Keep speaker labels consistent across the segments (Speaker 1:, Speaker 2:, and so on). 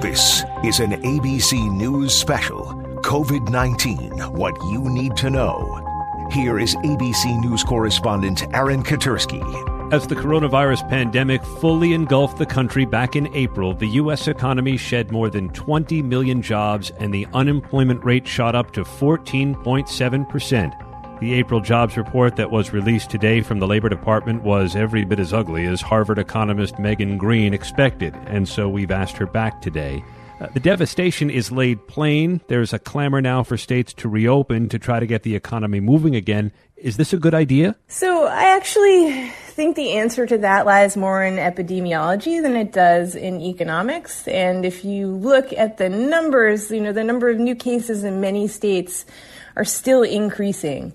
Speaker 1: This is an ABC News special COVID 19 What You Need to Know. Here is ABC News correspondent Aaron Katersky.
Speaker 2: As the coronavirus pandemic fully engulfed the country back in April, the U.S. economy shed more than 20 million jobs and the unemployment rate shot up to 14.7%. The April jobs report that was released today from the Labor Department was every bit as ugly as Harvard economist Megan Greene expected, and so we've asked her back today. Uh, the devastation is laid plain. There's a clamor now for states to reopen to try to get the economy moving again. Is this a good idea?
Speaker 3: So, I actually think the answer to that lies more in epidemiology than it does in economics. And if you look at the numbers, you know, the number of new cases in many states are still increasing.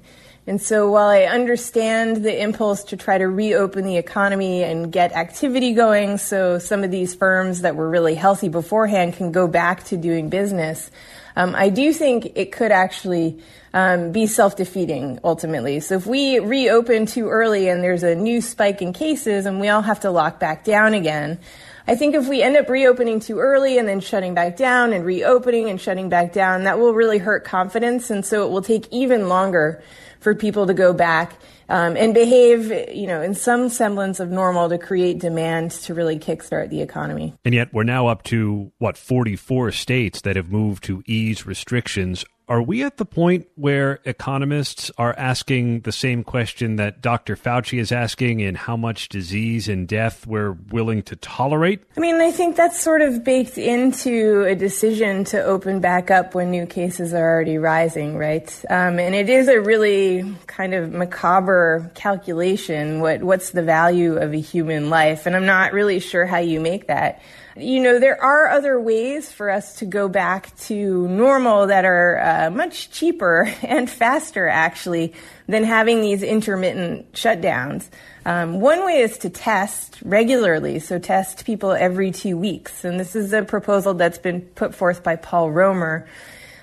Speaker 3: And so while I understand the impulse to try to reopen the economy and get activity going so some of these firms that were really healthy beforehand can go back to doing business, um, I do think it could actually um, be self defeating ultimately. So if we reopen too early and there's a new spike in cases and we all have to lock back down again, I think if we end up reopening too early and then shutting back down and reopening and shutting back down, that will really hurt confidence. And so it will take even longer for people to go back um, and behave, you know, in some semblance of normal to create demand to really kickstart the economy.
Speaker 2: And yet we're now up to, what, 44 states that have moved to ease restrictions. Are we at the point where economists are asking the same question that Dr. Fauci is asking in how much disease and death we're willing to tolerate?
Speaker 3: I mean, I think that's sort of baked into a decision to open back up when new cases are already rising, right? Um, and it is a really kind of macabre calculation. What, what's the value of a human life? And I'm not really sure how you make that. You know, there are other ways for us to go back to normal that are uh, much cheaper and faster, actually, than having these intermittent shutdowns. Um, one way is to test regularly, so test people every two weeks. And this is a proposal that's been put forth by Paul Romer.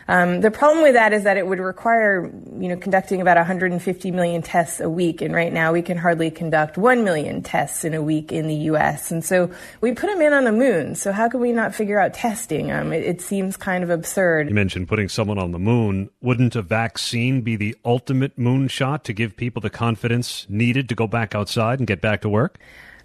Speaker 3: Um, the problem with that is that it would require, you know, conducting about 150 million tests a week, and right now we can hardly conduct 1 million tests in a week in the U.S. And so we put a man on the moon. So how can we not figure out testing? Um, it, it seems kind of absurd.
Speaker 2: You mentioned putting someone on the moon. Wouldn't a vaccine be the ultimate moonshot to give people the confidence needed to go back outside and get back to work?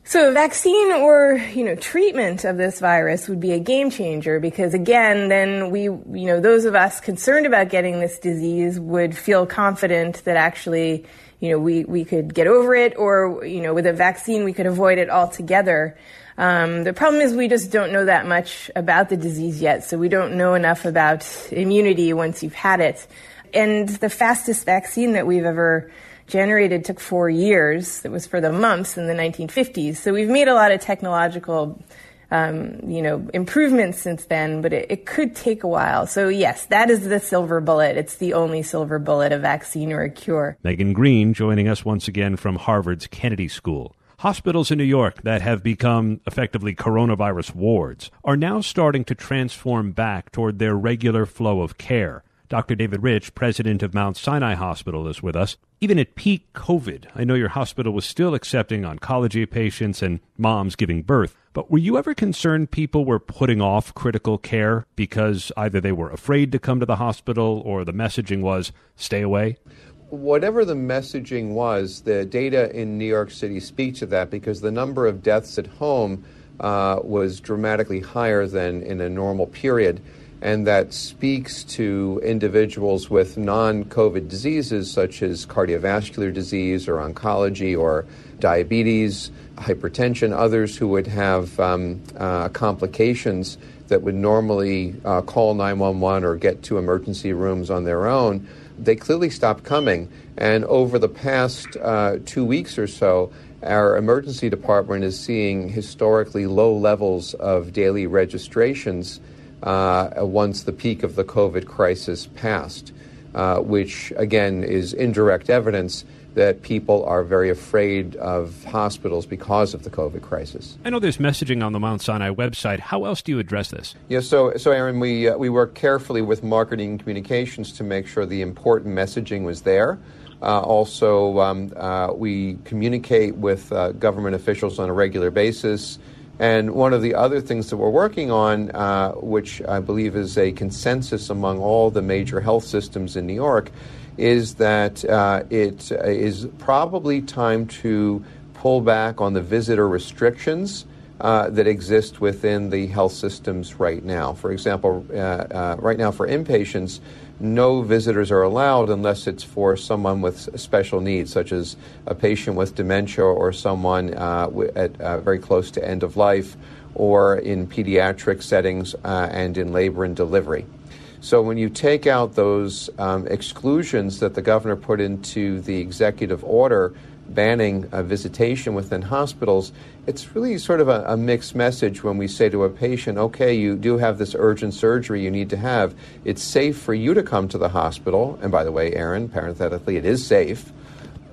Speaker 3: So, a vaccine or you know treatment of this virus would be a game changer because again, then we you know those of us concerned about getting this disease would feel confident that actually you know we we could get over it, or you know with a vaccine we could avoid it altogether. Um, the problem is we just don't know that much about the disease yet, so we don't know enough about immunity once you've had it. And the fastest vaccine that we've ever generated took four years. It was for the mumps in the 1950s. So we've made a lot of technological, um, you know, improvements since then, but it, it, could take a while. So yes, that is the silver bullet. It's the only silver bullet, a vaccine or a cure.
Speaker 2: Megan Greene joining us once again from Harvard's Kennedy School. Hospitals in New York that have become effectively coronavirus wards are now starting to transform back toward their regular flow of care. Dr. David Rich, president of Mount Sinai Hospital, is with us. Even at peak COVID, I know your hospital was still accepting oncology patients and moms giving birth. But were you ever concerned people were putting off critical care because either they were afraid to come to the hospital or the messaging was stay away?
Speaker 4: Whatever the messaging was, the data in New York City speaks to that because the number of deaths at home uh, was dramatically higher than in a normal period and that speaks to individuals with non COVID diseases such as cardiovascular disease or oncology or diabetes, hypertension, others who would have um, uh, complications that would normally uh, call 911 or get to emergency rooms on their own. They clearly stopped coming. And over the past uh, two weeks or so, our emergency department is seeing historically low levels of daily registrations once the peak of the COVID crisis passed, uh, which again is indirect evidence that people are very afraid of hospitals because of the COVID crisis.
Speaker 2: I know there's messaging on the Mount Sinai website. How else do you address this?
Speaker 4: Yeah, so, so Aaron, we, uh, we work carefully with marketing communications to make sure the important messaging was there. Uh, also, um, uh, we communicate with uh, government officials on a regular basis And one of the other things that we're working on, uh, which I believe is a consensus among all the major health systems in New York, is that uh, it is probably time to pull back on the visitor restrictions uh, that exist within the health systems right now. For example, uh, uh, right now for inpatients, no visitors are allowed unless it's for someone with special needs, such as a patient with dementia or someone uh, at, uh, very close to end of life, or in pediatric settings uh, and in labor and delivery. So when you take out those um, exclusions that the governor put into the executive order banning uh, visitation within hospitals, it's really sort of a, a, mixed message when we say to a patient, okay, you do have this urgent surgery you need to have. It's safe for you to come to the hospital. And by the way, Aaron, parenthetically, it is safe.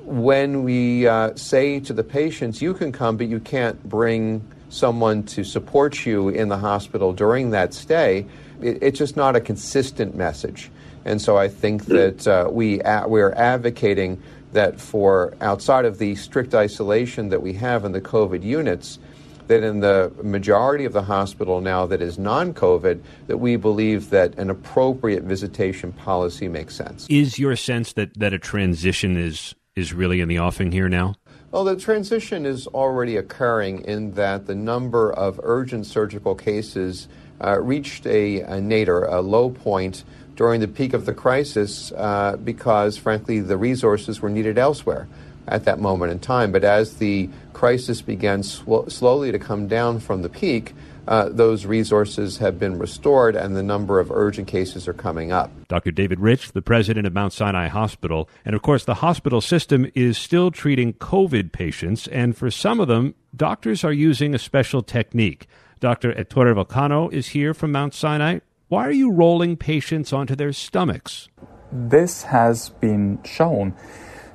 Speaker 4: When we uh, say to the patients, you can come, but you can't bring someone to support you in the hospital during that stay, it, it's just not a consistent message. And so I think that uh, we, we're advocating that for outside of the strict isolation that we have in the COVID units, that in the majority of the hospital now that is non-COVID, that we believe that an appropriate visitation policy makes sense.
Speaker 2: Is your sense that, that a transition is is really in the offing here now?
Speaker 4: Well, the transition is already occurring in that the number of urgent surgical cases uh, reached a, a nadir, a low point during the peak of the crisis uh, because, frankly, the resources were needed elsewhere at that moment in time. But as the crisis began sw- slowly to come down from the peak, uh, those resources have been restored and the number of urgent cases are coming up.
Speaker 2: Dr. David Rich, the president of Mount Sinai Hospital. And of course, the hospital system is still treating COVID patients, and for some of them, doctors are using a special technique. Dr. Ettore Vulcano is here from Mount Sinai. Why are you rolling patients onto their stomachs?
Speaker 5: This has been shown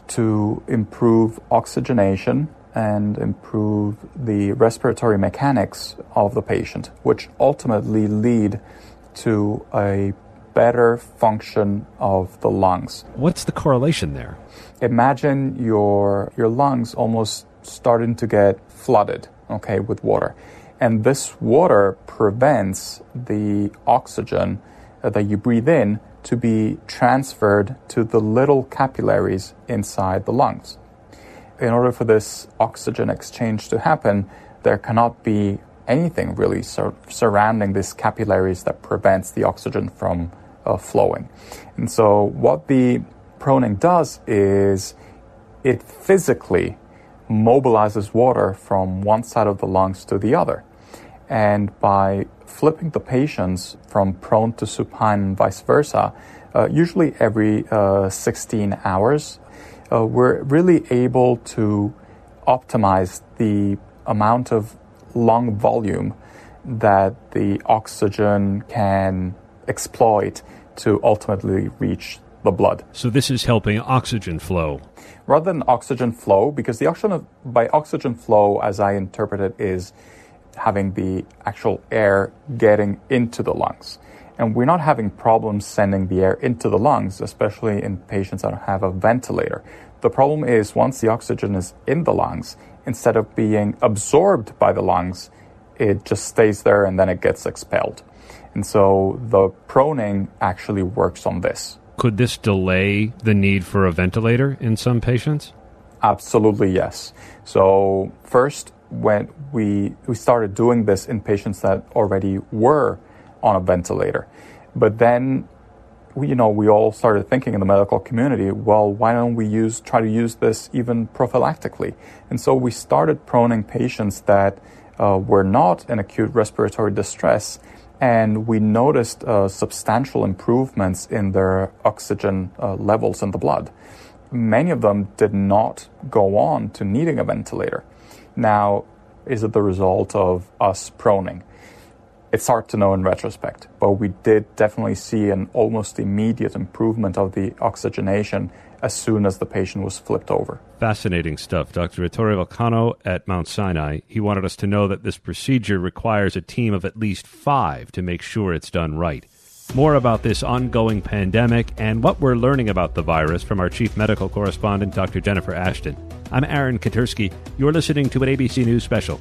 Speaker 5: to improve oxygenation and improve the respiratory mechanics of the patient, which ultimately lead to a better function of the lungs.
Speaker 2: What's the correlation there?
Speaker 5: Imagine your your lungs almost starting to get flooded, okay, with water. And this water prevents the oxygen uh, that you breathe in to be transferred to the little capillaries inside the lungs. In order for this oxygen exchange to happen, there cannot be anything really sur- surrounding these capillaries that prevents the oxygen from uh, flowing. And so, what the proning does is it physically mobilizes water from one side of the lungs to the other. And by flipping the patients from prone to supine and vice versa, uh, usually every uh, 16 hours, uh, we're really able to optimize the amount of lung volume that the oxygen can exploit to ultimately reach the blood.
Speaker 2: So this is helping oxygen flow.
Speaker 5: Rather than oxygen flow, because the oxygen by oxygen flow, as I interpret it, is having the actual air getting into the lungs. And we're not having problems sending the air into the lungs, especially in patients that have a ventilator. The problem is once the oxygen is in the lungs, instead of being absorbed by the lungs, it just stays there and then it gets expelled. And so the proning actually works on this.
Speaker 2: Could this delay the need for a ventilator in some patients?
Speaker 5: Absolutely, yes. So, first, when we, we started doing this in patients that already were on a ventilator. But then, we, you know, we all started thinking in the medical community, well, why don't we use, try to use this even prophylactically? And so we started proning patients that uh, were not in acute respiratory distress and we noticed uh, substantial improvements in their oxygen uh, levels in the blood. Many of them did not go on to needing a ventilator. Now, is it the result of us proning? It's hard to know in retrospect, but we did definitely see an almost immediate improvement of the oxygenation as soon as the patient was flipped over.
Speaker 2: Fascinating stuff. Dr. Ettore Vulcano at Mount Sinai. He wanted us to know that this procedure requires a team of at least five to make sure it's done right. More about this ongoing pandemic and what we're learning about the virus from our chief medical correspondent, Dr. Jennifer Ashton. I'm Aaron Katersky. You're listening to an ABC News special.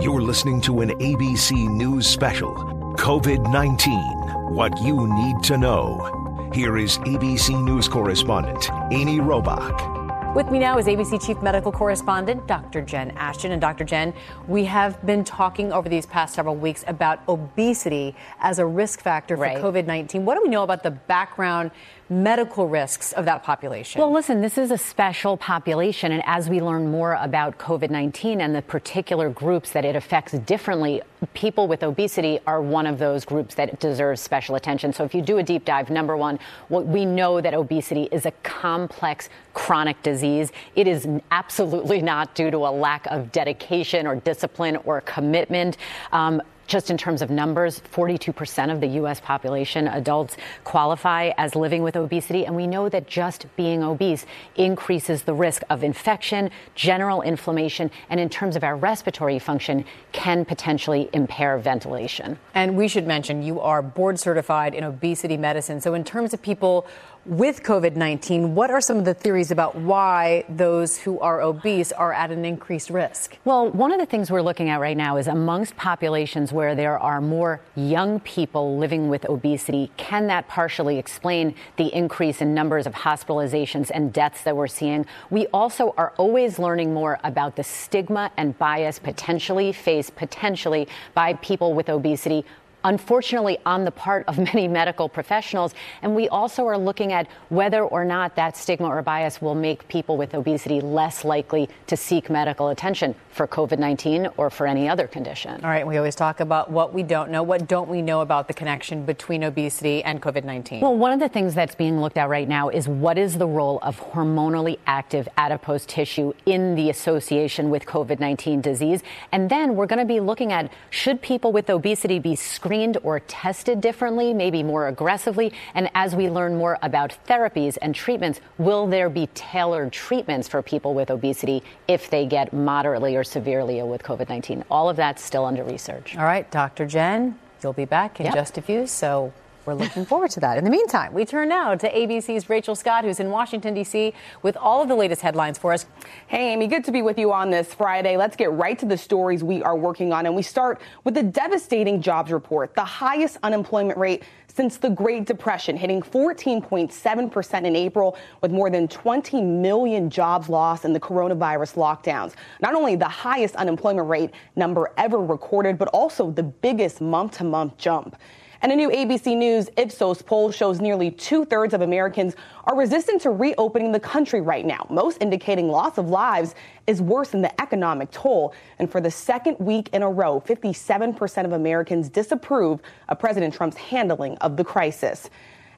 Speaker 1: You're listening to an ABC News special COVID 19 What You Need to Know. Here is ABC News correspondent Amy Robach.
Speaker 6: With me now is ABC Chief Medical Correspondent Dr. Jen Ashton. And Dr. Jen, we have been talking over these past several weeks about obesity as a risk factor for right. COVID 19. What do we know about the background medical risks of that population?
Speaker 7: Well, listen, this is a special population. And as we learn more about COVID 19 and the particular groups that it affects differently, people with obesity are one of those groups that deserves special attention. So if you do a deep dive, number one, we know that obesity is a complex chronic disease. It is absolutely not due to a lack of dedication or discipline or commitment. Um, just in terms of numbers, 42% of the U.S. population, adults, qualify as living with obesity. And we know that just being obese increases the risk of infection, general inflammation, and in terms of our respiratory function, can potentially impair ventilation.
Speaker 6: And we should mention you are board certified in obesity medicine. So, in terms of people with COVID 19, what are some of the theories about why those who are obese are at an increased risk?
Speaker 7: Well, one of the things we're looking at right now is amongst populations where there are more young people living with obesity, can that partially explain the increase in numbers of hospitalizations and deaths that we're seeing? We also are always learning more about the stigma and bias potentially faced potentially by people with obesity unfortunately, on the part of many medical professionals. And we also are looking at whether or not that stigma or bias will make people with obesity less likely to seek medical attention for COVID 19 or for any other condition.
Speaker 6: All right. We always talk about what we don't know. What don't we know about the connection between obesity and COVID 19?
Speaker 7: Well, one of the things that's being looked at right now is what is the role of hormonally active adipose tissue in the association with COVID 19 disease? And then we're going to be looking at should people with obesity be screened? Screened or tested differently, maybe more aggressively? And as we learn more about therapies and treatments, will there be tailored treatments for people with obesity if they get moderately or severely ill with COVID 19? All of that's still under research.
Speaker 6: All right, Dr. Jen, you'll be back in yep. just a few. So we're looking forward to that. In the meantime, we turn now to ABC's Rachel Scott, who's in Washington, D.C., with all of the latest headlines for us.
Speaker 8: Hey, Amy, good to be with you on this Friday. Let's get right to the stories we are working on. And we start with the devastating jobs report, the highest unemployment rate since the Great Depression, hitting 14.7% in April, with more than 20 million jobs lost in the coronavirus lockdowns. Not only the highest unemployment rate number ever recorded, but also the biggest month to month jump. And a new ABC News Ipsos poll shows nearly two thirds of Americans are resistant to reopening the country right now, most indicating loss of lives is worse than the economic toll. And for the second week in a row, 57% of Americans disapprove of President Trump's handling of the crisis.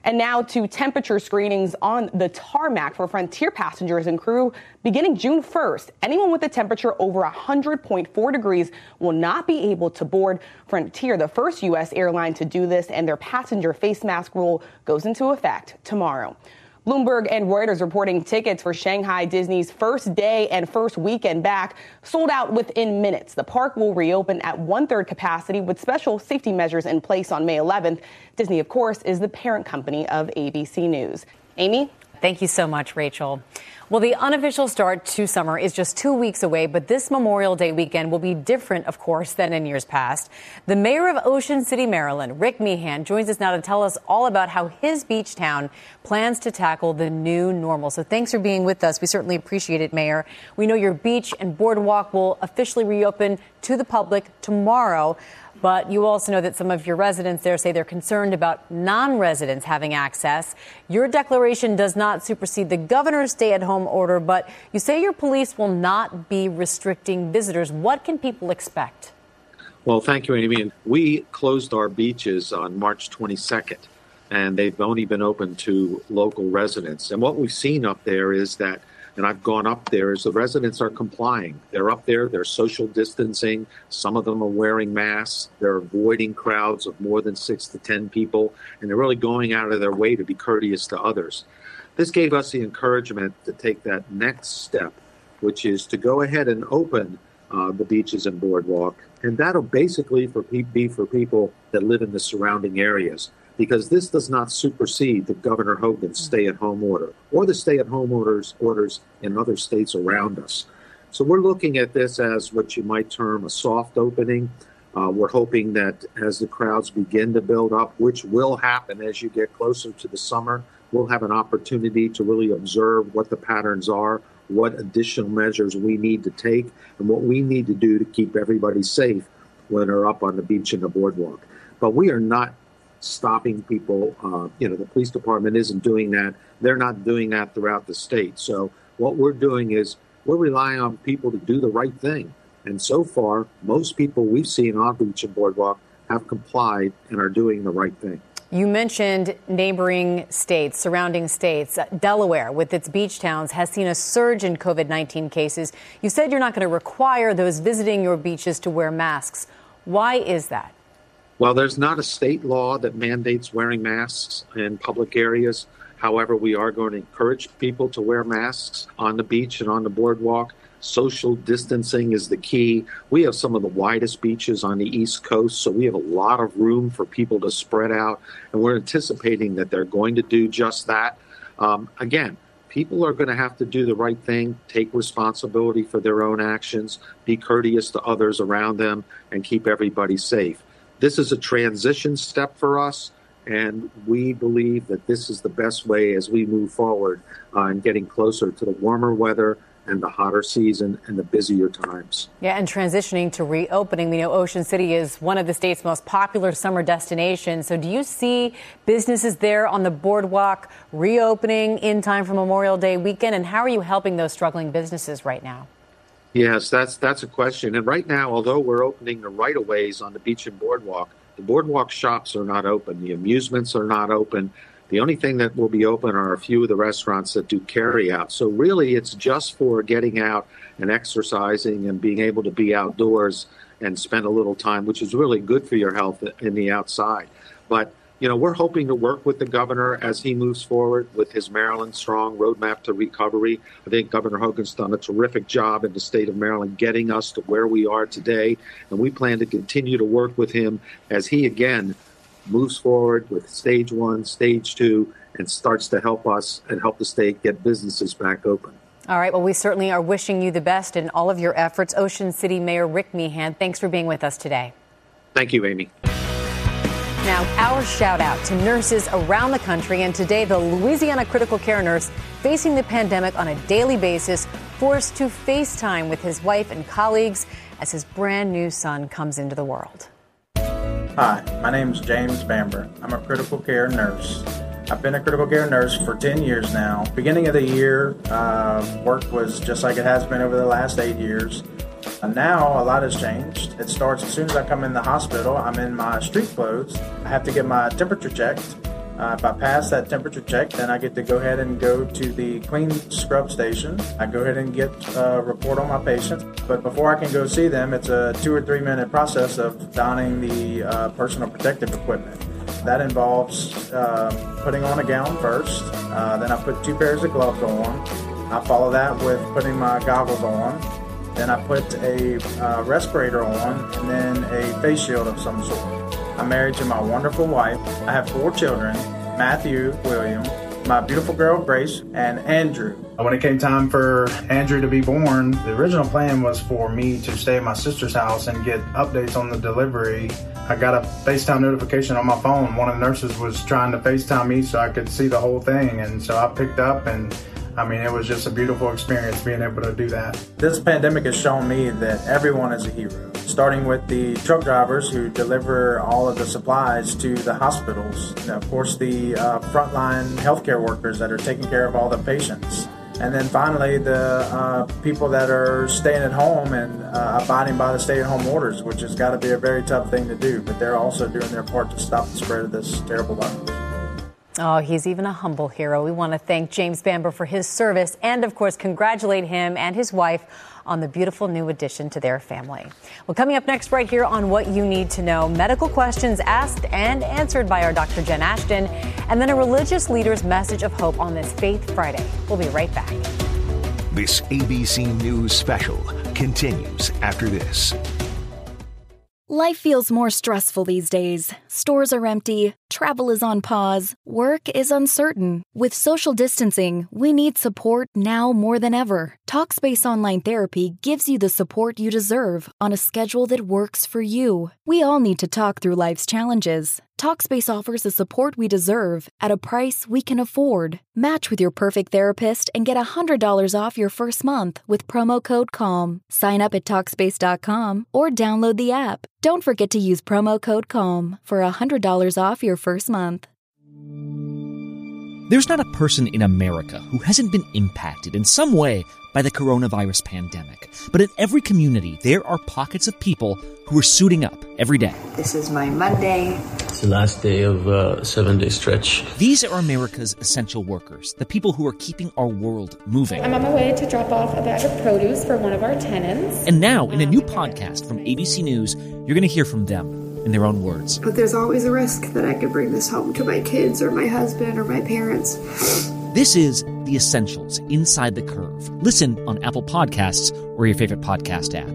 Speaker 8: And now to temperature screenings on the tarmac for Frontier passengers and crew beginning June 1st. Anyone with a temperature over 100.4 degrees will not be able to board Frontier, the first U.S. airline to do this, and their passenger face mask rule goes into effect tomorrow. Bloomberg and Reuters reporting tickets for Shanghai Disney's first day and first weekend back sold out within minutes. The park will reopen at one third capacity with special safety measures in place on May 11th. Disney, of course, is the parent company of ABC News. Amy?
Speaker 6: Thank you so much, Rachel. Well, the unofficial start to summer is just two weeks away, but this Memorial Day weekend will be different, of course, than in years past. The mayor of Ocean City, Maryland, Rick Meehan, joins us now to tell us all about how his beach town plans to tackle the new normal. So thanks for being with us. We certainly appreciate it, Mayor. We know your beach and boardwalk will officially reopen to the public tomorrow. But you also know that some of your residents there say they're concerned about non residents having access. Your declaration does not supersede the governor's stay at home order, but you say your police will not be restricting visitors. What can people expect?
Speaker 9: Well, thank you, Amy. And We closed our beaches on March 22nd, and they've only been open to local residents. And what we've seen up there is that and I've gone up there as the residents are complying. They're up there, they're social distancing. Some of them are wearing masks. They're avoiding crowds of more than six to 10 people, and they're really going out of their way to be courteous to others. This gave us the encouragement to take that next step, which is to go ahead and open uh, the beaches and boardwalk. And that'll basically for be for people that live in the surrounding areas because this does not supersede the Governor Hogan's stay-at-home order or the stay-at-home orders orders in other states around us. So we're looking at this as what you might term a soft opening. Uh, we're hoping that as the crowds begin to build up, which will happen as you get closer to the summer, we'll have an opportunity to really observe what the patterns are, what additional measures we need to take, and what we need to do to keep everybody safe when they're up on the beach and the boardwalk. But we are not stopping people. Uh, you know, the police department isn't doing that. They're not doing that throughout the state. So what we're doing is we're relying on people to do the right thing. And so far, most people we've seen on beach and boardwalk have complied and are doing the right thing.
Speaker 6: You mentioned neighboring states, surrounding states. Delaware, with its beach towns, has seen a surge in COVID 19 cases. You said you're not going to require those visiting your beaches to wear masks. Why is that?
Speaker 9: Well, there's not a state law that mandates wearing masks in public areas. However, we are going to encourage people to wear masks on the beach and on the boardwalk. Social distancing is the key. We have some of the widest beaches on the East Coast, so we have a lot of room for people to spread out, and we're anticipating that they're going to do just that. Um, again, people are going to have to do the right thing, take responsibility for their own actions, be courteous to others around them, and keep everybody safe. This is a transition step for us, and we believe that this is the best way as we move forward uh, in getting closer to the warmer weather and the hotter season and the busier times.
Speaker 6: Yeah, and transitioning to reopening, we know Ocean City is one of the state's most popular summer destinations. So, do you see businesses there on the boardwalk reopening in time for Memorial Day weekend? And how are you helping those struggling businesses right now?
Speaker 9: Yes, that's that's a question. And right now, although we're opening the right of ways on the beach and boardwalk, the boardwalk shops are not open. The amusements are not open. The only thing that will be open are a few of the restaurants that do carry out. So really, it's just for getting out and exercising and being able to be outdoors and spend a little time, which is really good for your health in the outside. But you know, we're hoping to work with the governor as he moves forward with his Maryland Strong Roadmap to Recovery. I think Governor Hogan's done a terrific job in the state of Maryland getting us to where we are today. And we plan to continue to work with him as he again moves forward with stage one, stage two, and starts to help us and help the state get businesses back open.
Speaker 6: All right. Well, we certainly are wishing you the best in all of your efforts. Ocean City Mayor Rick Meehan, thanks for being with us today.
Speaker 9: Thank you, Amy.
Speaker 6: Now, our shout out to nurses around the country, and today the Louisiana critical care nurse facing the pandemic on a daily basis, forced to FaceTime with his wife and colleagues as his brand new son comes into the world.
Speaker 10: Hi, my name is James Bamber. I'm a critical care nurse. I've been a critical care nurse for 10 years now. Beginning of the year, uh, work was just like it has been over the last eight years. Now a lot has changed. It starts as soon as I come in the hospital, I'm in my street clothes. I have to get my temperature checked. Uh, if I pass that temperature check, then I get to go ahead and go to the clean scrub station. I go ahead and get a report on my patient. But before I can go see them, it's a two or three minute process of donning the uh, personal protective equipment. That involves uh, putting on a gown first, uh, then I put two pairs of gloves on. I follow that with putting my goggles on, then I put a uh, respirator on and then a face shield of some sort. I'm married to my wonderful wife. I have four children Matthew, William, my beautiful girl Grace, and Andrew. When it came time for Andrew to be born, the original plan was for me to stay at my sister's house and get updates on the delivery. I got a FaceTime notification on my phone. One of the nurses was trying to FaceTime me so I could see the whole thing, and so I picked up and I mean, it was just a beautiful experience being able to do that. This pandemic has shown me that everyone is a hero, starting with the truck drivers who deliver all of the supplies to the hospitals, and of course, the uh, frontline healthcare workers that are taking care of all the patients. And then finally, the uh, people that are staying at home and uh, abiding by the stay at home orders, which has got to be a very tough thing to do, but they're also doing their part to stop the spread of this terrible virus.
Speaker 6: Oh, he's even a humble hero. We want to thank James Bamber for his service and, of course, congratulate him and his wife on the beautiful new addition to their family. Well, coming up next, right here on What You Need to Know, medical questions asked and answered by our Dr. Jen Ashton, and then a religious leader's message of hope on this Faith Friday. We'll be right back.
Speaker 1: This ABC News special continues after this.
Speaker 11: Life feels more stressful these days. Stores are empty, travel is on pause, work is uncertain. With social distancing, we need support now more than ever. Talkspace Online Therapy gives you the support you deserve on a schedule that works for you. We all need to talk through life's challenges. Talkspace offers the support we deserve at a price we can afford. Match with your perfect therapist and get $100 off your first month with promo code CALM. Sign up at Talkspace.com or download the app. Don't forget to use promo code CALM for $100 off your first month.
Speaker 12: There's not a person in America who hasn't been impacted in some way by the coronavirus pandemic. But in every community, there are pockets of people who are suiting up every day.
Speaker 13: This is my Monday.
Speaker 14: It's the last day of a seven day stretch.
Speaker 12: These are America's essential workers, the people who are keeping our world moving.
Speaker 15: I'm on my way to drop off a bag of produce for one of our tenants.
Speaker 12: And now, in a new podcast from ABC News, you're going to hear from them in their own words.
Speaker 13: But there's always a risk that I could bring this home to my kids or my husband or my parents.
Speaker 12: This is The Essentials Inside the Curve. Listen on Apple Podcasts or your favorite podcast app.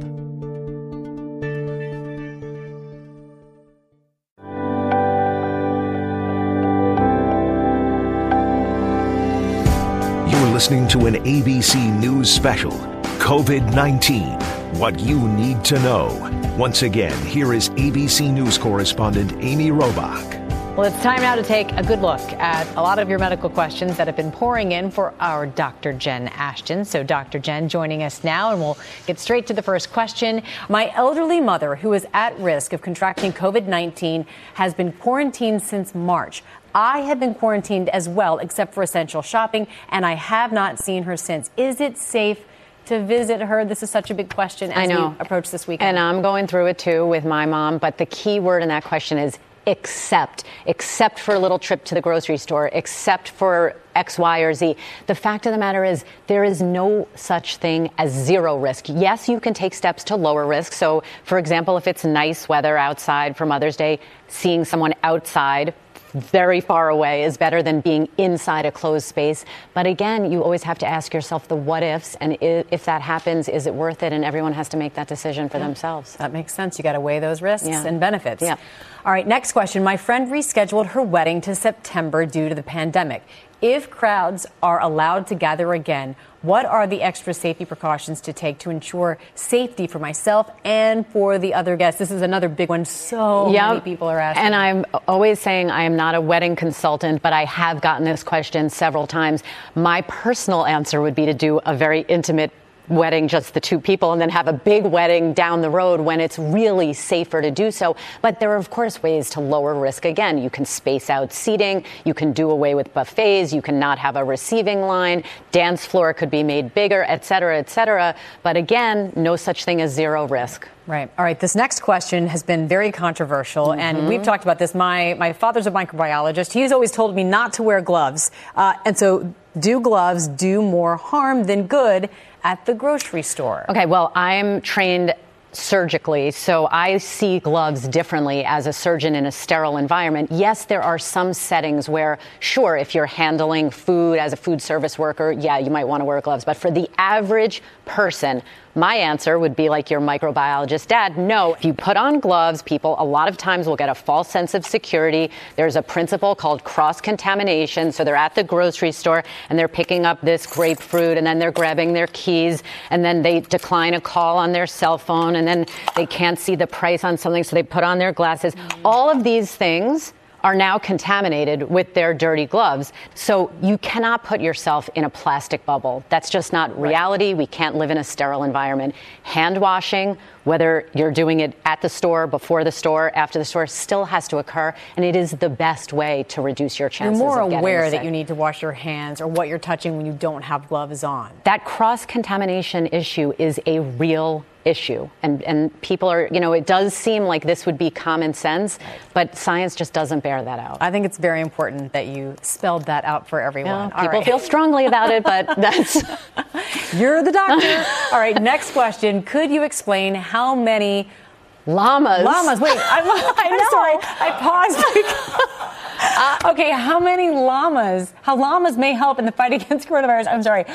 Speaker 1: You're listening to an ABC News special COVID 19 What You Need to Know. Once again, here is ABC News correspondent Amy Robach.
Speaker 6: Well, it's time now to take a good look at a lot of your medical questions that have been pouring in for our Dr. Jen Ashton. So, Dr. Jen joining us now, and we'll get straight to the first question. My elderly mother, who is at risk of contracting COVID 19, has been quarantined since March. I have been quarantined as well, except for essential shopping, and I have not seen her since. Is it safe? To visit her? This is such a big question as
Speaker 7: I know.
Speaker 6: we approach this weekend.
Speaker 7: And I'm going through it too with my mom, but the key word in that question is except, except for a little trip to the grocery store, except for X, Y, or Z. The fact of the matter is, there is no such thing as zero risk. Yes, you can take steps to lower risk. So, for example, if it's nice weather outside for Mother's Day, seeing someone outside very far away is better than being inside a closed space. But again, you always have to ask yourself the what ifs, and if that happens, is it worth it? And everyone has to make that decision for
Speaker 6: Yeah.
Speaker 7: themselves.
Speaker 6: That makes sense. You got to weigh those risks
Speaker 7: Yeah.
Speaker 6: and benefits.
Speaker 7: Yeah.
Speaker 6: All right, next question. My friend rescheduled her wedding to September due to the pandemic. If crowds are allowed to gather again, what are the extra safety precautions to take to ensure safety for myself and for the other guests? This is another big one. So
Speaker 7: Yeah.
Speaker 6: many people are asking.
Speaker 7: And I'm always saying I am not a wedding consultant, but I have gotten this question several times. My personal answer would be to do a very intimate wedding, just the two people, and then have a big wedding down the road when it's really safer to do so. But there are, of course, ways to lower risk. Again, you can space out seating, you can do away with buffets, you can not have a receiving line, dance floor could be made bigger, et cetera, et cetera. But again, no such thing as zero risk.
Speaker 6: Right. All right. This next question has been very controversial, and
Speaker 7: Mhm.
Speaker 6: we've talked about this. My my father's a microbiologist. He's always told me not to wear gloves, uh, and so do gloves do more harm than good at the grocery store?
Speaker 7: Okay, well, I'm trained surgically, so I see gloves differently as a surgeon in a sterile environment. Yes, there are some settings where, sure, if you're handling food as a food service worker, yeah, you might want to wear gloves. But for the average person, my answer would be like your microbiologist dad. No, if you put on gloves, people a lot of times will get a false sense of security. There's a principle called cross contamination. So they're at the grocery store and they're picking up this grapefruit and then they're grabbing their keys and then they decline a call on their cell phone and then they can't see the price on something. So they put on their glasses. Mm. All of these things are now contaminated with their dirty gloves. So you cannot put yourself in a plastic bubble. That's just not reality. We can't live in a sterile environment. Hand washing, whether you're doing it at the store, before the store, after the store, still has to occur. And it is the best way to reduce your chances.
Speaker 6: You're more
Speaker 7: of
Speaker 6: aware that you need to wash your hands or what you're touching when you don't have gloves on.
Speaker 7: that cross contamination issue is a real issue and and people are you know it does seem like this would be common sense but science just doesn't bear that out
Speaker 6: I think it's very important that you spelled that out for everyone.
Speaker 7: People
Speaker 6: right.
Speaker 7: feel strongly about it but that's
Speaker 6: You're the doctor. All right, next question. Could you explain how many
Speaker 7: llamas
Speaker 6: llamas? Wait, I'm, I'm sorry. I paused. Uh, okay, how many llamas, how llamas may help in the fight against coronavirus? I'm sorry.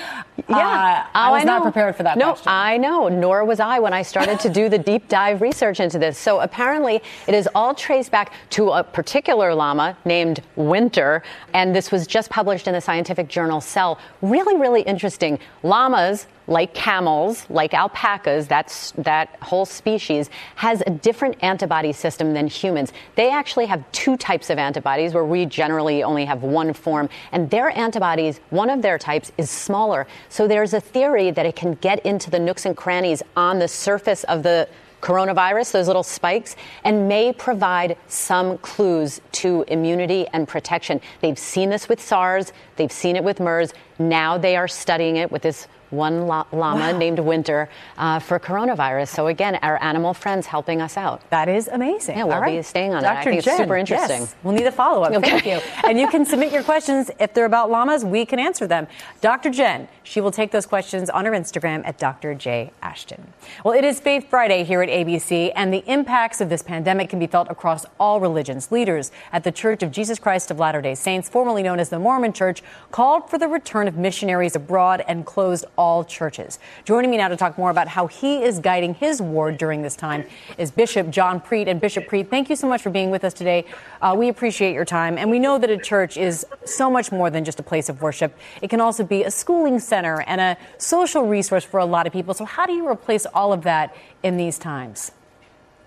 Speaker 7: Yeah.
Speaker 6: Uh, I
Speaker 7: Oh,
Speaker 6: was not prepared for that
Speaker 7: No,
Speaker 6: question.
Speaker 7: I know. Nor was I when I started to do the deep dive research into this. So apparently, it is all traced back to a particular llama named Winter, and this was just published in the scientific journal Cell. Really, really interesting. Llamas. Like camels, like alpacas, that's that whole species has a different antibody system than humans. They actually have two types of antibodies, where we generally only have one form, and their antibodies, one of their types, is smaller. So there's a theory that it can get into the nooks and crannies on the surface of the coronavirus, those little spikes, and may provide some clues to immunity and protection. They've seen this with SARS, they've seen it with MERS. Now they are studying it with this one llama
Speaker 6: Wow.
Speaker 7: named Winter uh, for coronavirus. So again, our animal friends helping us out.
Speaker 6: That is amazing.
Speaker 7: Yeah, we'll
Speaker 6: All
Speaker 7: be staying on that. I think
Speaker 6: Jen,
Speaker 7: it's super interesting.
Speaker 6: yes. We'll need a follow up.
Speaker 7: Okay.
Speaker 6: Thank you. And you can submit your questions if they're about llamas. We can answer them. Dr. Jen, she will take those questions on her Instagram at Dr. J Ashton. Well, it is Faith Friday here at ABC, and the impacts of this pandemic can be felt across all religions. Leaders at the Church of Jesus Christ of Latter day Saints, formerly known as the Mormon Church, called for the return of missionaries abroad and closed all churches. Joining me now to talk more about how he is guiding his ward during this time is Bishop John Preet. And Bishop Preet, thank you so much for being with us today. Uh, we appreciate your time. And we know that a church is so much more than just a place of worship, it can also be a schooling center and a social resource for a lot of people. So, how do you replace all of that in these times?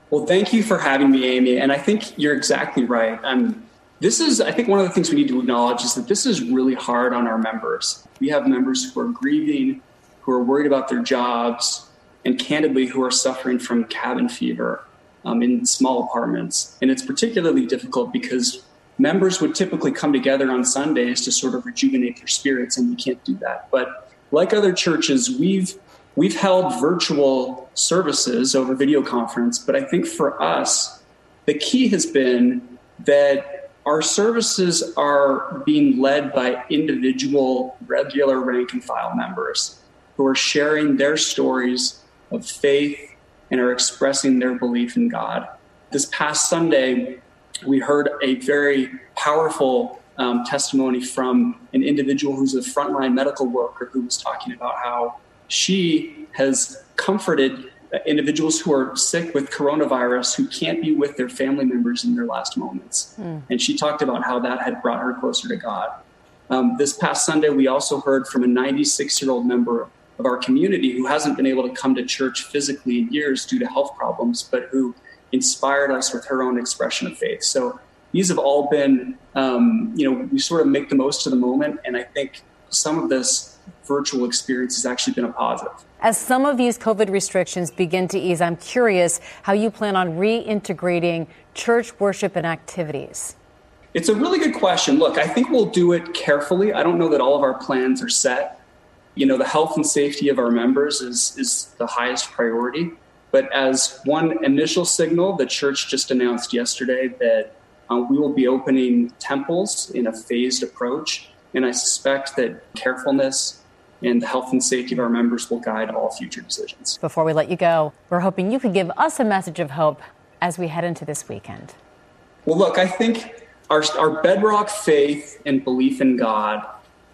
Speaker 16: Well, thank you for having me, Amy. And I think you're exactly right. This is, I think, one of the things we need to acknowledge is that this is really hard on our members. We have members who are grieving, who are worried about their jobs, and candidly, who are suffering from cabin fever um, in small apartments. And it's particularly difficult because members would typically come together on Sundays to sort of rejuvenate their spirits, and we can't do that. But like other churches, we've we've held virtual services over video conference, but I think for us, the key has been that our services are being led by individual, regular rank and file members who are sharing their stories of faith and are expressing their belief in God. This past Sunday, we heard a very powerful um, testimony from an individual who's a frontline medical worker who was talking about how she has comforted individuals who are sick with coronavirus who can't be with their family members in their last moments. And she talked about how that had brought her closer to God. Um, this past Sunday, we also heard from a 96 year old member of our community who hasn't been able to come to church physically in years due to health problems, but who inspired us with her own expression of faith. So these have all been, um, you know, we sort of make the most of the moment. And I think some of this virtual experience has actually been a positive.
Speaker 6: As some of these COVID restrictions begin to ease, I'm curious how you plan on reintegrating church worship and activities.
Speaker 16: It's a really good question. Look, I think we'll do it carefully. I don't know that all of our plans are set. You know, the health and safety of our members is, is the highest priority. But as one initial signal, the church just announced yesterday that uh, we will be opening temples in a phased approach. And I suspect that carefulness and the health and safety of our members will guide all future decisions.
Speaker 6: Before we let you go, we're hoping you could give us a message of hope as we head into this weekend.
Speaker 16: Well, look, I think our, our bedrock faith and belief in God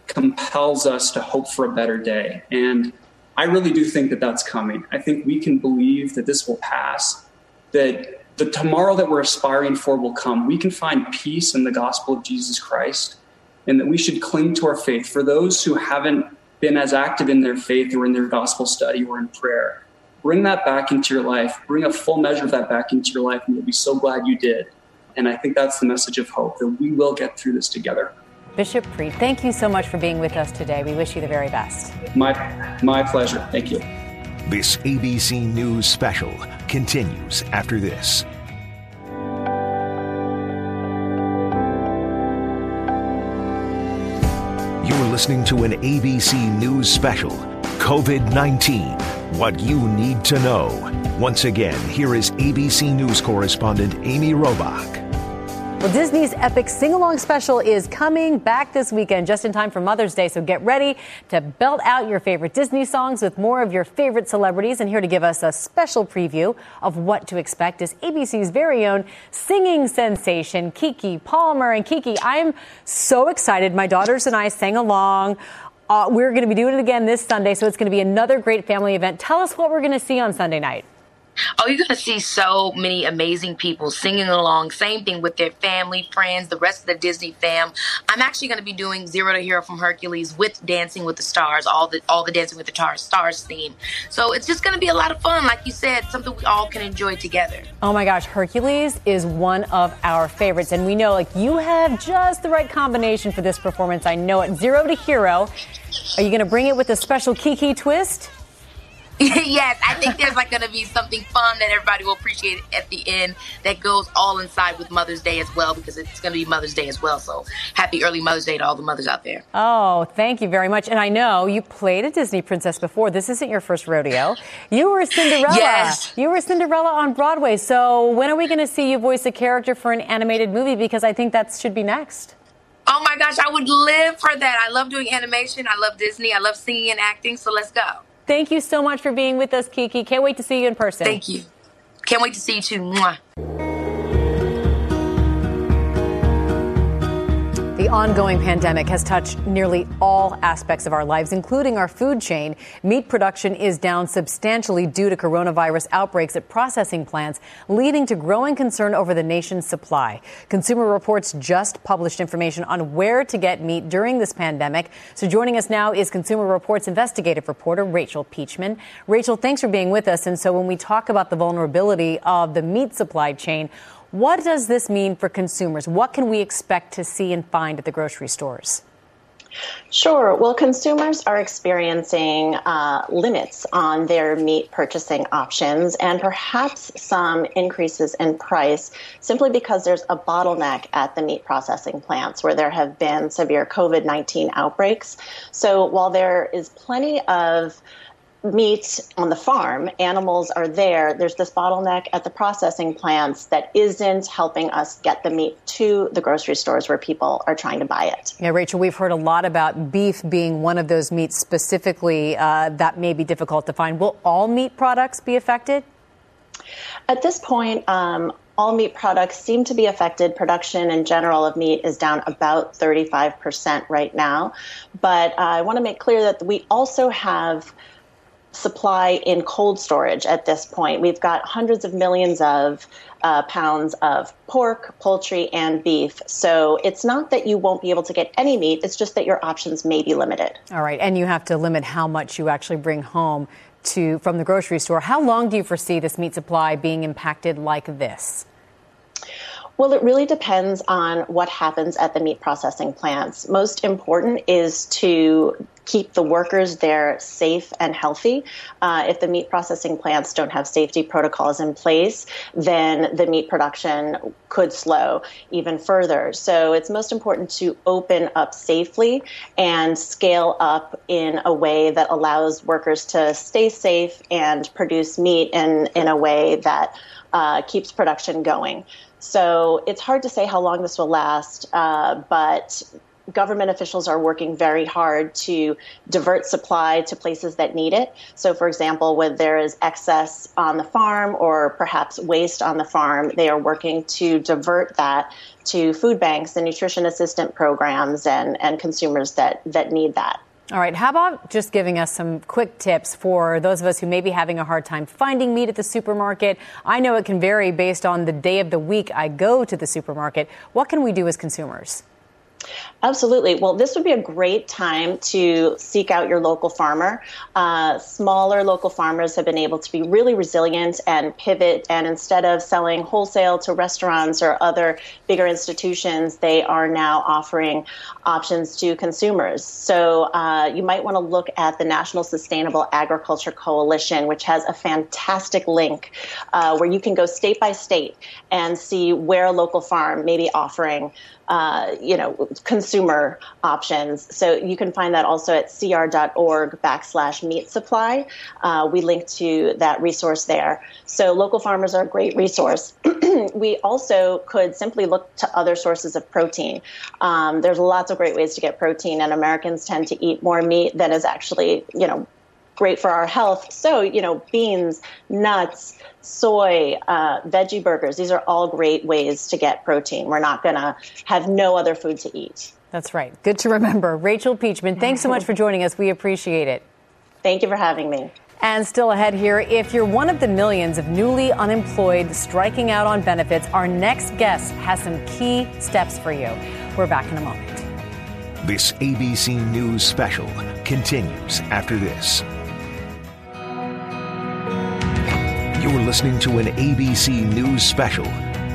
Speaker 16: compels us to hope for a better day. And I really do think that that's coming. I think we can believe that this will pass, that the tomorrow that we're aspiring for will come. We can find peace in the gospel of Jesus Christ, and that we should cling to our faith. For those who haven't been as active in their faith or in their gospel study or in prayer, bring that back into your life. Bring a full measure of that back into your life, and you'll be so glad you did. And I think that's the message of hope that we will get through this together.
Speaker 6: Bishop Preet, thank you so much for being with us today. We wish you the very best.
Speaker 16: My, my pleasure. Thank you.
Speaker 1: This ABC News special continues after this. You're listening to an ABC News special COVID 19 What You Need to Know. Once again, here is ABC News correspondent Amy Robach.
Speaker 6: Well, Disney's epic sing along special is coming back this weekend, just in time for Mother's Day. So get ready to belt out your favorite Disney songs with more of your favorite celebrities. And here to give us a special preview of what to expect is ABC's very own singing sensation, Keke Palmer. And Keke, I'm so excited. My daughters and I sang along. Uh, we're going to be doing it again this Sunday, so it's going to be another great family event. Tell us what we're going to see on Sunday night.
Speaker 17: Oh, you're going to see so many amazing people singing along. Same thing with their family, friends, the rest of the Disney fam. I'm actually going to be doing Zero to Hero from Hercules with Dancing with the Stars, all the all the Dancing with the Stars theme. So it's just going to be a lot of fun, like you said, something we all can enjoy together.
Speaker 6: Oh my gosh, Hercules is one of our favorites, and we know like you have just the right combination for this performance. I know it. Zero to Hero. Are you going to bring it with a special Keke twist?
Speaker 17: yes, I think there's like going to be something fun that everybody will appreciate at the end that goes all inside with Mother's Day as well because it's going to be Mother's Day as well. So happy early Mother's Day to all the mothers out there.
Speaker 6: Oh, thank you very much. And I know you played a Disney princess before. This isn't your first rodeo. You were Cinderella.
Speaker 17: yes.
Speaker 6: You were Cinderella on Broadway. So when are we going to see you voice a character for an animated movie? Because I think that should be next.
Speaker 17: Oh my gosh, I would live for that. I love doing animation. I love Disney. I love singing and acting. So let's go.
Speaker 6: Thank you so much for being with us, Keke. Can't wait to see you in person.
Speaker 17: Thank you. Can't wait to see you too. Mwah.
Speaker 6: The ongoing pandemic has touched nearly all aspects of our lives, including our food chain. Meat production is down substantially due to coronavirus outbreaks at processing plants, leading to growing concern over the nation's supply. Consumer Reports just published information on where to get meat during this pandemic. So joining us now is Consumer Reports investigative reporter Rachel Peachman. Rachel, thanks for being with us. And so when we talk about the vulnerability of the meat supply chain, what does this mean for consumers? What can we expect to see and find at the grocery stores?
Speaker 18: Sure. Well, consumers are experiencing uh, limits on their meat purchasing options and perhaps some increases in price simply because there's a bottleneck at the meat processing plants where there have been severe COVID 19 outbreaks. So while there is plenty of meat on the farm, animals are there. There's this bottleneck at the processing plants that isn't helping us get the meat to the grocery stores where people are trying to buy it.
Speaker 6: Yeah, Rachel, we've heard a lot about beef being one of those meats specifically uh, that may be difficult to find. Will all meat products be affected?
Speaker 18: At this point, um, all meat products seem to be affected. Production in general of meat is down about 35% right now. But uh, I want to make clear that we also have supply in cold storage at this point. We've got hundreds of millions of uh, pounds of pork, poultry, and beef. So it's not that you won't be able to get any meat, it's just that your options may be limited.
Speaker 6: All right. And you have to limit how much you actually bring home to from the grocery store. How long do you foresee this meat supply being impacted like this?
Speaker 18: Well, it really depends on what happens at the meat processing plants. Most important is to keep the workers there safe and healthy. Uh, if the meat processing plants don't have safety protocols in place, then the meat production could slow even further. So it's most important to open up safely and scale up in a way that allows workers to stay safe and produce meat in, in a way that uh, keeps production going. So it's hard to say how long this will last, uh, but government officials are working very hard to divert supply to places that need it. So, for example, when there is excess on the farm or perhaps waste on the farm, they are working to divert that to food banks and nutrition assistant programs and, and consumers that, that need that.
Speaker 6: All right. How about just giving us some quick tips for those of us who may be having a hard time finding meat at the supermarket? I know it can vary based on the day of the week I go to the supermarket. What can we do as consumers?
Speaker 18: Absolutely. Well, this would be a great time to seek out your local farmer. Uh, smaller local farmers have been able to be really resilient and pivot, and instead of selling wholesale to restaurants or other bigger institutions, they are now offering options to consumers. So uh, you might want to look at the National Sustainable Agriculture Coalition, which has a fantastic link uh, where you can go state by state and see where a local farm may be offering uh, you know, consumer options. So you can find that also at cr.org backslash meat supply. Uh, we link to that resource there. So local farmers are a great resource. we also could simply look to other sources of protein. Um, there's lots of great ways to get protein, and Americans tend to eat more meat than is actually, you know, great for our health. So, you know, beans, nuts, soy, uh, veggie burgers, these are all great ways to get protein. We're not going to have no other food to eat.
Speaker 6: That's right. Good to remember. Rachel Peachman, thanks so much for joining us. We appreciate it.
Speaker 18: Thank you for having me.
Speaker 6: And still ahead here, if you're one of the millions of newly unemployed striking out on benefits, our next guest has some key steps for you. We're back in a moment.
Speaker 1: This ABC News special continues after this. You're listening to an ABC News special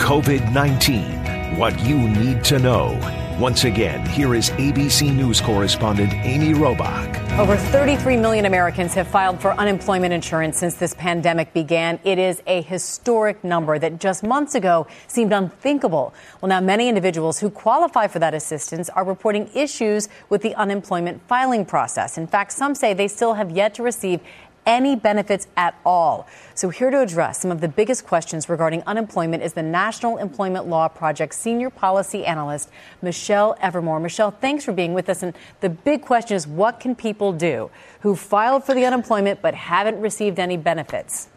Speaker 1: COVID 19 What You Need to Know. Once again, here is ABC News correspondent Amy Robach.
Speaker 6: Over 33 million Americans have filed for unemployment insurance since this pandemic began. It is a historic number that just months ago seemed unthinkable. Well, now many individuals who qualify for that assistance are reporting issues with the unemployment filing process. In fact, some say they still have yet to receive any benefits at all. So, here to address some of the biggest questions regarding unemployment is the National Employment Law Project Senior Policy Analyst, Michelle Evermore. Michelle, thanks for being with us. And the big question is what can people do who filed for the unemployment but haven't received any benefits?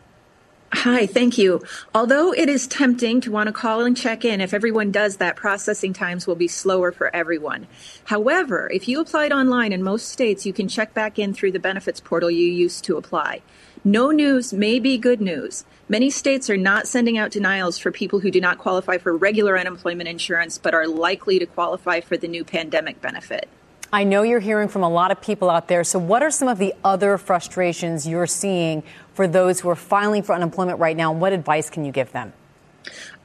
Speaker 19: Hi, thank you. Although it is tempting to want to call and check in, if everyone does that, processing times will be slower for everyone. However, if you applied online in most states, you can check back in through the benefits portal you used to apply. No news may be good news. Many states are not sending out denials for people who do not qualify for regular unemployment insurance but are likely to qualify for the new pandemic benefit.
Speaker 6: I know you're hearing from a lot of people out there. So, what are some of the other frustrations you're seeing for those who are filing for unemployment right now? What advice can you give them?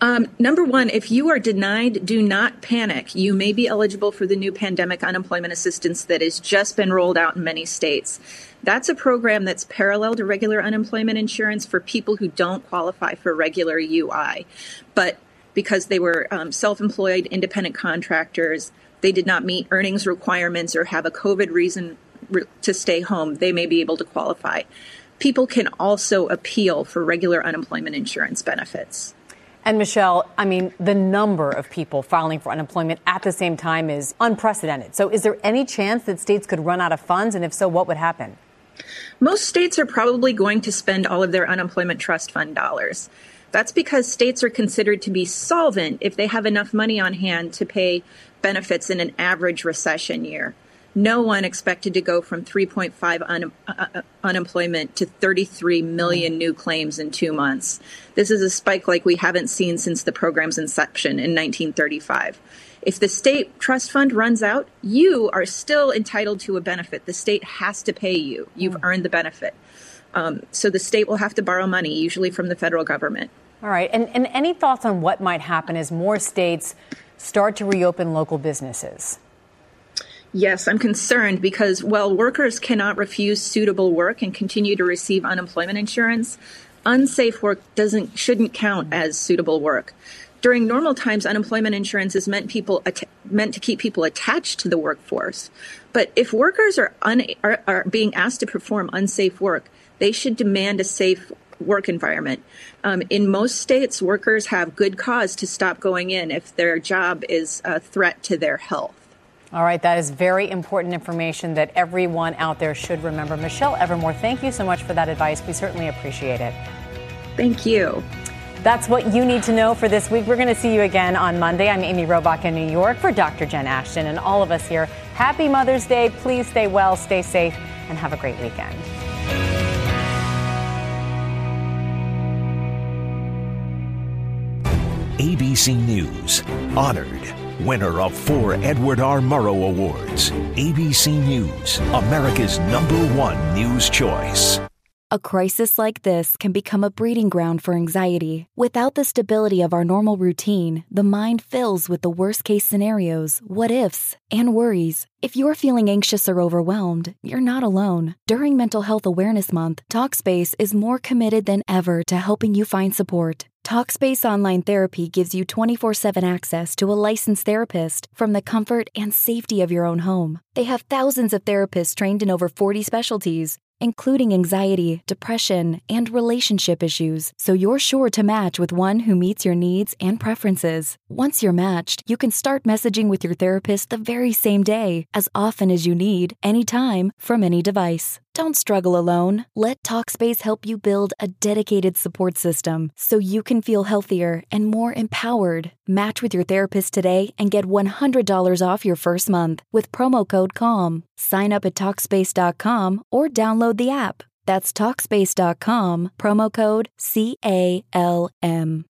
Speaker 19: Um, number one, if you are denied, do not panic. You may be eligible for the new pandemic unemployment assistance that has just been rolled out in many states. That's a program that's parallel to regular unemployment insurance for people who don't qualify for regular UI. But because they were um, self employed, independent contractors, they did not meet earnings requirements or have a COVID reason to stay home, they may be able to qualify. People can also appeal for regular unemployment insurance benefits.
Speaker 6: And Michelle, I mean, the number of people filing for unemployment at the same time is unprecedented. So, is there any chance that states could run out of funds? And if so, what would happen?
Speaker 19: Most states are probably going to spend all of their unemployment trust fund dollars. That's because states are considered to be solvent if they have enough money on hand to pay benefits in an average recession year no one expected to go from 3.5 un, uh, uh, unemployment to 33 million new claims in two months. This is a spike like we haven't seen since the program's inception in 1935. If the state trust fund runs out, you are still entitled to a benefit. The state has to pay you. You've mm. earned the benefit. Um, so the state will have to borrow money, usually from the federal government.
Speaker 6: All right. And, and any thoughts on what might happen as more states start to reopen local businesses?
Speaker 19: Yes, I'm concerned because while workers cannot refuse suitable work and continue to receive unemployment insurance, unsafe work doesn't shouldn't count as suitable work. During normal times, unemployment insurance is meant people meant to keep people attached to the workforce. But if workers are, un, are, are being asked to perform unsafe work, they should demand a safe work environment. Um, in most states, workers have good cause to stop going in if their job is a threat to their health.
Speaker 6: All right, that is very important information that everyone out there should remember. Michelle Evermore, thank you so much for that advice. We certainly appreciate it.
Speaker 19: Thank you.
Speaker 6: That's what you need to know for this week. We're going to see you again on Monday. I'm Amy Robach in New York for Dr. Jen Ashton and all of us here. Happy Mother's Day. Please stay well, stay safe, and have a great weekend.
Speaker 1: ABC News honored winner of four Edward R. Murrow Awards. ABC News, America's number one news choice.
Speaker 11: A crisis like this can become a breeding ground for anxiety. Without the stability of our normal routine, the mind fills with the worst case scenarios, what ifs, and worries. If you're feeling anxious or overwhelmed, you're not alone. During Mental Health Awareness Month, TalkSpace is more committed than ever to helping you find support. Talkspace Online Therapy gives you 24 7 access to a licensed therapist from the comfort and safety of your own home. They have thousands of therapists trained in over 40 specialties, including anxiety, depression, and relationship issues, so you're sure to match with one who meets your needs and preferences. Once you're matched, you can start messaging with your therapist the very same day, as often as you need, anytime, from any device. Don't struggle alone. Let Talkspace help you build a dedicated support system so you can feel healthier and more empowered. Match with your therapist today and get $100 off your first month with promo code CALM. Sign up at Talkspace.com or download the app. That's Talkspace.com, promo code C A L M.